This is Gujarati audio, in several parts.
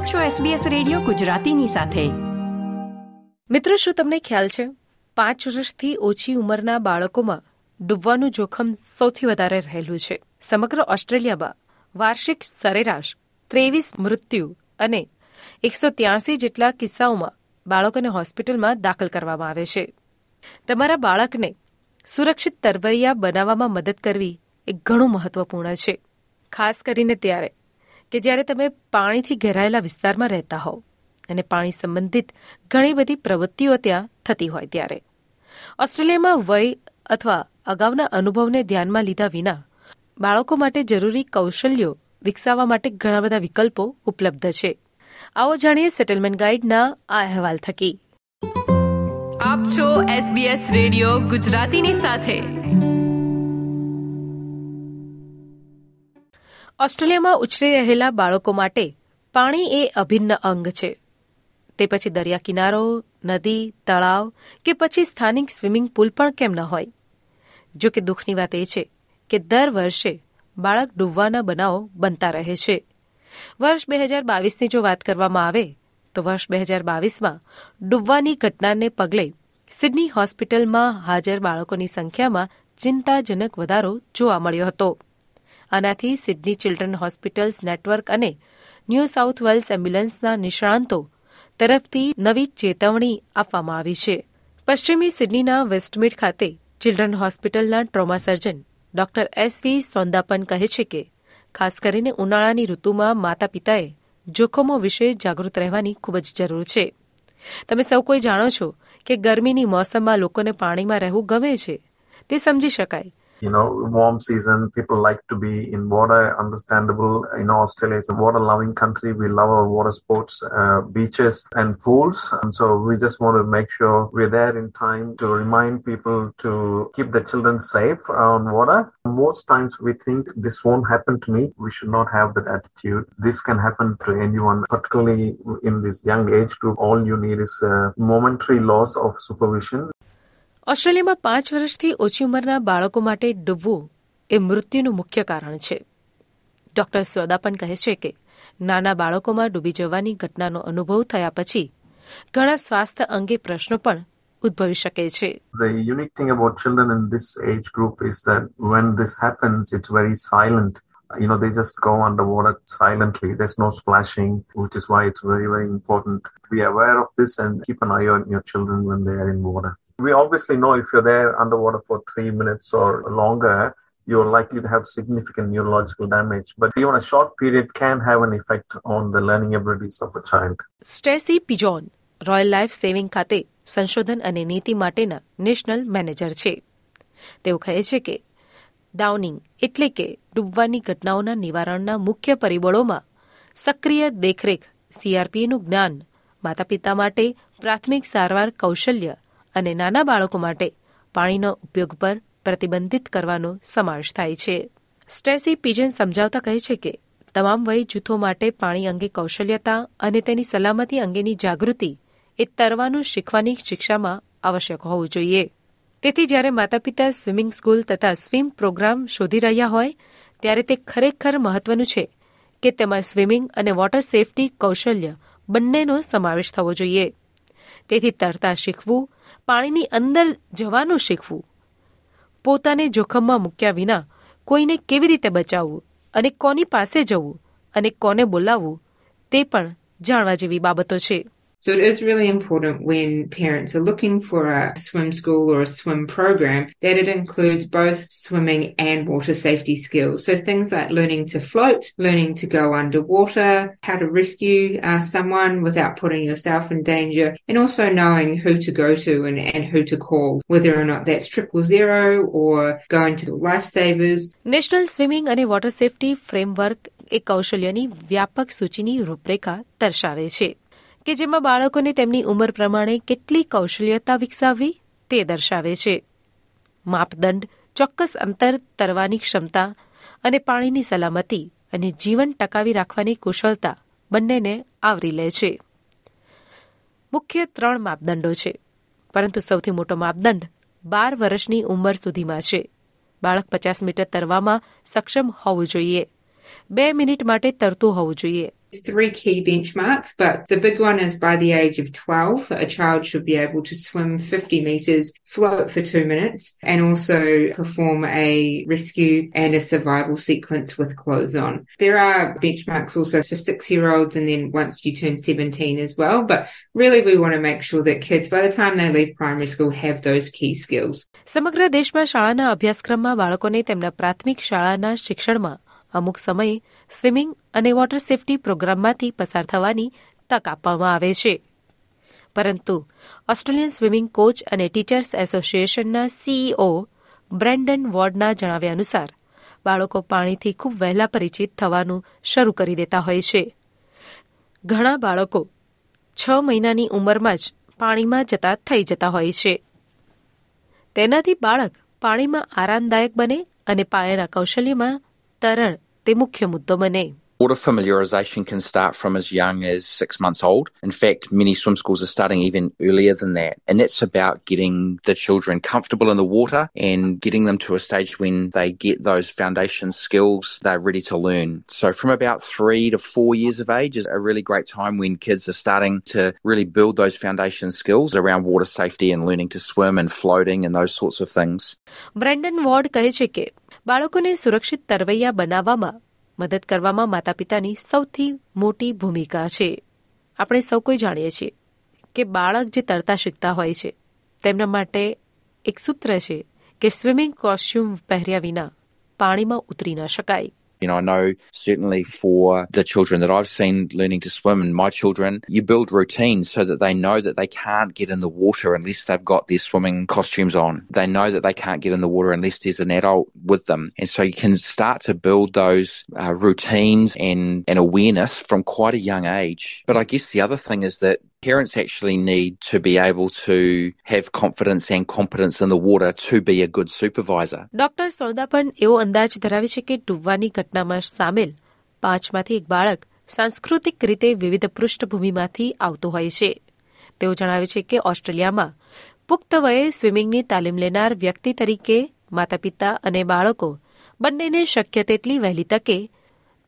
આપ છો SBS રેડિયો ગુજરાતીની સાથે. મિત્રો, શું તમને ખ્યાલ છે? પાંચ વર્ષથી ઓછી ઉંમરના બાળકોમાં ડૂબવાનું જોખમ સૌથી વધારે રહેલું છે. સમગ્ર ઓસ્ટ્રેલિયામાં વાર્ષિક સરેરાશ ત્રેવીસ મૃત્યુ અને એકસો ત્યાસી જેટલા કિસ્સાઓમાં બાળકોને હોસ્પિટલમાં દાખલ કરવામાં આવે છે. તમારા બાળકને સુરક્ષિત તરવૈયા બનાવવામાં મદદ કરવી એ ઘણું મહત્વપૂર્ણ છે. ખાસ કરીને ત્યારે કે જ્યારે તમે પાણીથી ઘેરાયેલા વિસ્તારમાં રહેતા હોવ અને પાણી સંબંધિત ઘણી બધી પ્રવૃત્તિઓ ત્યાં થતી હોય ત્યારે. ઓસ્ટ્રેલિયામાં વય અથવા અગાઉના અનુભવને ધ્યાનમાં લીધા વિના બાળકો માટે જરૂરી કૌશલ્યો વિકસાવવા માટે ઘણા બધા વિકલ્પો ઉપલબ્ધ છે. આવો જાણીએ સેટલમેન્ટ ગાઈડના આ અહેવાલ થકી. આપ છો SBS રેડિયો ગુજરાતીની સાથે. ઓસ્ટ્રેલિયામાં ઉછરી રહેલા બાળકો માટે પાણી એ અભિન્ન અંગ છે. તે પછી દરિયા કિનારો, નદી, તળાવ કે પછી સ્થાનિક સ્વિમિંગ પુલ પણ કેમ ન હોય? જો કે દુઃખની વાત એ છે કે દર વર્ષે બાળક ડૂબવાના બનાવો બનતા રહે છે. વર્ષ બે હજાર બાવીસની જો વાત કરવામાં આવે, તો વર્ષ બે હજાર બાવીસમાં ડૂબવાની ઘટનાને પગલે સિડની હોસ્પિટલમાં હાજર બાળકોની સંખ્યામાં ચિંતાજનક વધારો જોવા મળ્યો હતો. આનાથી સિડની ચિલ્ડ્રન હોસ્પિટલ્સ નેટવર્ક અને ન્યૂ સાઉથ વેલ્સ એમ્બ્યુલન્સના નિષ્ણાંતો તરફથી નવી ચેતવણી આપવામાં આવી છે. પશ્ચિમી સિડનીના વેસ્ટમીડ ખાતે ચિલ્ડ્રન હોસ્પિટલના trauma surgeon doctor S V Soundappan કહે છે કે, ખાસ કરીને ઉનાળાની ઋતુમાં માતા પિતાએ જોખમો વિશે જાગૃત રહેવાની ખૂબ જ જરૂર છે. તમે સૌ કોઈ જાણો છો કે ગરમીની મોસમમાં લોકોને પાણીમાં રહેવું ગમે છે? તે સમજી શકાય. You know, warm season, people like to be in water, understandable. You know, Australia is a water loving country. We love our water sports, uh, beaches and pools. And so we just want to make sure we're there in time to remind people to keep the children safe on water. Most times we think this won't happen to me. We should not have that attitude. This can happen to anyone, particularly in this young age group. All you need is a momentary loss of supervision ઓસ્ટ્રેલિયામાં પાંચ વર્ષથી ઓછી ઉંમરના બાળકો માટે ડૂબવું એ મૃત્યુનું મુખ્ય કારણ છે ડોક્ટર સ્વદા પણ કહે છે કે નાના બાળકોમાં ડૂબી જવાની ઘટનાનો અનુભવ થયા પછી ઘણા સ્વાસ્થ્ય અંગે પ્રશ્નો પણ ઉદ્ભવી શકે છે The unique thing about children in this age group is that when this happens, it's very silent. You know, they just go underwater silently. There's no splashing, which is why it's very, very important to be aware of this and keep an eye on your children when they are in water. We obviously know if you're there underwater for three minutes or longer, you're likely to have significant neurological damage. But even a short period can have an effect on the learning abilities of a child. Stacey Pidgeon Royal Life Saving ખાતે સંશોધન અને નીતિ માટેના નેશનલ મેનેજર છે તેઓ કહે છે કે ડાઉનિંગ એટલે કે ડૂબવાની ઘટનાઓના નિવારણના મુખ્ય પરિબળોમાં સક્રિય દેખરેખ સીઆરપીનું જ્ઞાન માતા પિતા માટે પ્રાથમિક સારવાર કૌશલ્ય અને નાના બાળકો માટે પાણીનો ઉપયોગ પર પ્રતિબંધિત કરવાનો સમાવેશ થાય છે. સ્ટેસી પીજન સમજાવતા કહે છે કે, તમામ વય જૂથો માટે પાણી અંગે કૌશલ્યતા અને તેની સલામતી અંગેની જાગૃતિ એ તરવાનું શીખવાની શિક્ષામાં આવશ્યક હોવું જોઈએ. તેથી જ્યારે માતા પિતા સ્વિમિંગ સ્કૂલ તથા સ્વિમ પ્રોગ્રામ શોધી રહ્યા હોય, ત્યારે તે ખરેખર મહત્વનું છે કે તેમાં સ્વિમિંગ અને વોટર સેફટી કૌશલ્ય બંનેનો સમાવેશ થવો જોઈએ. તેથી તરતા શીખવું પાણીની અંદર જવાનું શીખવું. પોતાને જોખમમાં મૂક્યા વિના કોઈને કેવી રીતે બચાવવું અને કોની પાસે જવું અને કોને બોલાવવું તે પણ જાણવા જેવી બાબતો છે. So it is really important when parents are looking for a swim school or a swim program that it includes both swimming and water safety skills. So things like learning to float, learning to go underwater, how to rescue uh, someone without putting yourself in danger, and also knowing who to go to and, and who to call, whether or not that's triple zero or going to the lifesavers. National swimming અને વોટર સેફટી ફ્રેમવર્ક એ કૌશલ્યની વ્યાપક સૂચિની રૂપરેખા દર્શાવે છે કે જેમાં બાળકોને તેમની ઉંમર પ્રમાણે કેટલી કૌશલ્યતા વિકસાવવી તે દર્શાવે છે. માપદંડ, ચોક્કસ અંતર તરવાની ક્ષમતા અને પાણીની સલામતી અને જીવન ટકાવી રાખવાની કુશળતા બંનેને આવરી લે છે. મુખ્ય ત્રણ માપદંડો છે. પરંતુ સૌથી મોટો માપદંડ બાર વર્ષની ઉંમર સુધીમાં છે. બાળક પચાસ મીટર તરવામાં સક્ષમ હોવું જોઈએ. બે મિનિટ માટે તરતું હોવું જોઈએ. three key benchmarks, but the big one is by the age of 12, a child should be able to swim 50 meters, float for two minutes, and also perform a rescue and a survival sequence with clothes on. There are benchmarks also for six year olds and then once you turn 17 as well, but really we want to make sure that kids by the time they leave primary school have those key skills. સમગ્ર દેશમાં શાળાના અભ્યાસક્રમમાં બાળકોને તેમના પ્રાથમિક શાળાના શિક્ષણમાં અમુક સમયે સ્વિમિંગ અને વોટર સેફટી પ્રોગ્રામમાંથી પસાર થવાની તક આપવામાં આવે છે. પરંતુ ઓસ્ટ્રેલિયન સ્વિમિંગ કોચ અને ટીચર્સ એસોસિએશનના સીઈઓ બ્રેન્ડન વોર્ડના જણાવ્યા અનુસાર, બાળકો પાણીથી ખૂબ વહેલા પરિચિત થવાનું શરૂ કરી દેતા હોય છે. ઘણા બાળકો છ મહિનાની ઉંમરમાં જ પાણીમાં જતા થઈ જતા હોય છે. તેનાથી બાળક પાણીમાં આરામદાયક બને અને પાયાના કૌશલ્યમાં તરણ તે મુખ્ય મુદ્દો બને Water familiarisation can start from as young as six months old. In fact, many swim schools are starting even earlier than that. And that's about getting the children comfortable in the water and getting them to a stage when they get those foundation skills, they're ready to learn. So from about three to four years of age is a really great time when kids are starting to really build those foundation skills around water safety and learning to swim and floating and those sorts of things. Brandon Ward કહે છે કે બાળકોને સુરક્ષિત તરવૈયા બનાવવામાં મદદ કરવામાં માતા પિતાની સૌથી મોટી ભૂમિકા છે. આપણે સૌ કોઈ જાણીએ છીએ કે બાળક જે તરતા શીખતા હોય છે, તેમના માટે એક સૂત્ર છે કે સ્વિમિંગ કોસ્ચ્યુમ પહેર્યા વિના પાણીમાં ઉતરી ન શકાય. You know, I know certainly for the children that I've seen learning to swim and my children, you build routines so that they know that they can't get in the water unless they've got their swimming costumes on. They know that they can't get in the water unless there's an adult with them. And so you can start to build those uh, routines and, and awareness from quite a young age. But I guess the other thing is that parents actually need to be able to have confidence and competence in the water to be a good supervisor. Doctor સૌદા પણ એવો અંદાજ ધરાવે છે કે ડૂબવાની ઘટનામાં સામેલ પાંચમાંથી એક બાળક સાંસ્કૃતિક રીતે વિવિધ પૃષ્ઠભૂમિમાંથી આવતું હોય છે તેઓ જણાવે છે કે ઓસ્ટ્રેલિયામાં પુખ્ત વયે સ્વિમિંગની તાલીમ લેનાર વ્યક્તિ તરીકે માતા પિતા અને બાળકો બંનેને શક્ય તેટલી વહેલી તકે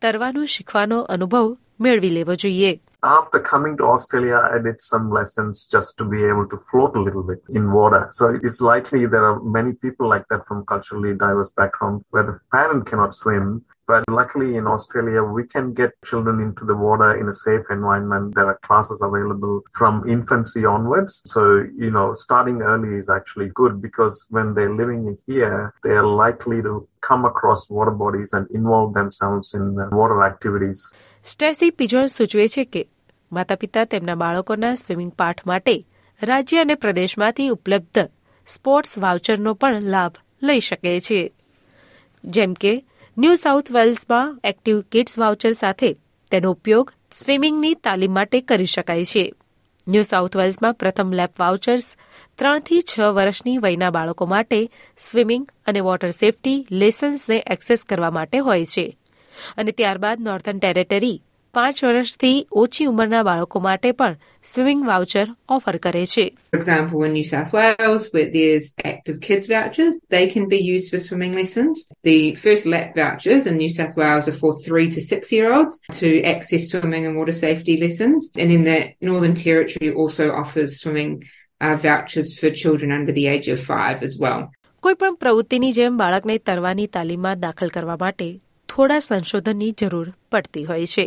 તરવાનું શીખવાનો અનુભવ મેળવી લેવો જોઈએ after coming to Australia, I did some lessons just to be able to float a little bit in water. So it's likely there are many people like that from culturally diverse backgrounds where the parent cannot swim. But luckily in Australia, we can get children into the water in a safe environment. There are classes available from infancy onwards. So, you know, starting early is actually good because when they're living here, they are likely to come across water bodies and involve themselves in water activities. સ્ટેસી પિજોન સૂચવે છે કે માતા પિતા તેમના બાળકોના સ્વિમિંગ પાઠ માટે રાજ્ય અને પ્રદેશમાંથી ઉપલબ્ધ સ્પોર્ટ્સ વાઉચરનો પણ લાભ લઈ શકે છે. જેમ કે ન્યૂ સાઉથ વેલ્સમાં એક્ટિવ કિડ્સ વાઉચર સાથે તેનો ઉપયોગ સ્વિમિંગની તાલીમ માટે કરી શકાય છે. ન્યૂ સાઉથ વેલ્સમાં પ્રથમ લેપ વાઉચર્સ ત્રણથી છ વર્ષની વયના બાળકો માટે સ્વિમિંગ અને વોટર સેફટી લેસન્સને એક્સેસ કરવા માટે હોય છે. અને ત્યારબાદ નોર્થન ટેરેટરી પાંચ વર્ષથી ઓછી ઉંમરના બાળકો માટે પણ સ્વિમિંગ વાઉચર ઓફર કરે છે For example, in New South Wales, where there's active kids vouchers, they can be used for swimming lessons. The first lap vouchers in New South Wales are for three to six year olds to access swimming and water safety lessons. And then the Northern Territory also offers swimming uh, vouchers for children under the age of five as well. કોઈપણ પ્રવૃત્તિની જેમ બાળકને તરવાની તાલીમમાં દાખલ કરવા માટે થોડા સંશોધનની જરૂર પડતી હોય છે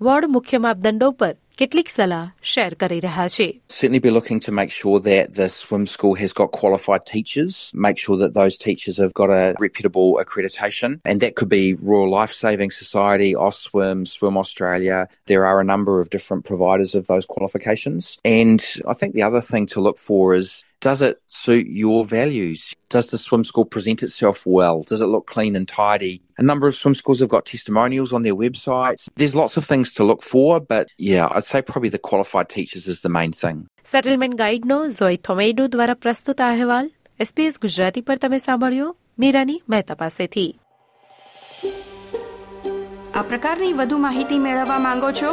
વોર્ડ મુખ્ય માપદંડો પર કેટલીક સલાહ શેર કરી રહ્યા છે Certainly be looking to make sure that the swim school has got qualified teachers, make sure that those teachers have got a reputable accreditation, and that could be Royal Life Saving Society, Oswim, Swim Australia. There are a number of different providers of those qualifications. And I think the other thing to look for is does it suit your values? Does the swim school present itself well? Does it look clean and tidy? A number of swim schools have got testimonials on their websites. There's lots of things to look for, but yeah, I'd say probably the qualified teachers is the main thing. Settlement ગાઈડનો ઝોય થોમેડુ દ્વારા પ્રસ્તુત અહેવાલ એસપીએસ ગુજરાતી પર તમે સાંભળ્યો મીરાની મહેતા પાસેથી આ પ્રકારની વધુ માહિતી મેળવવા માંગો છો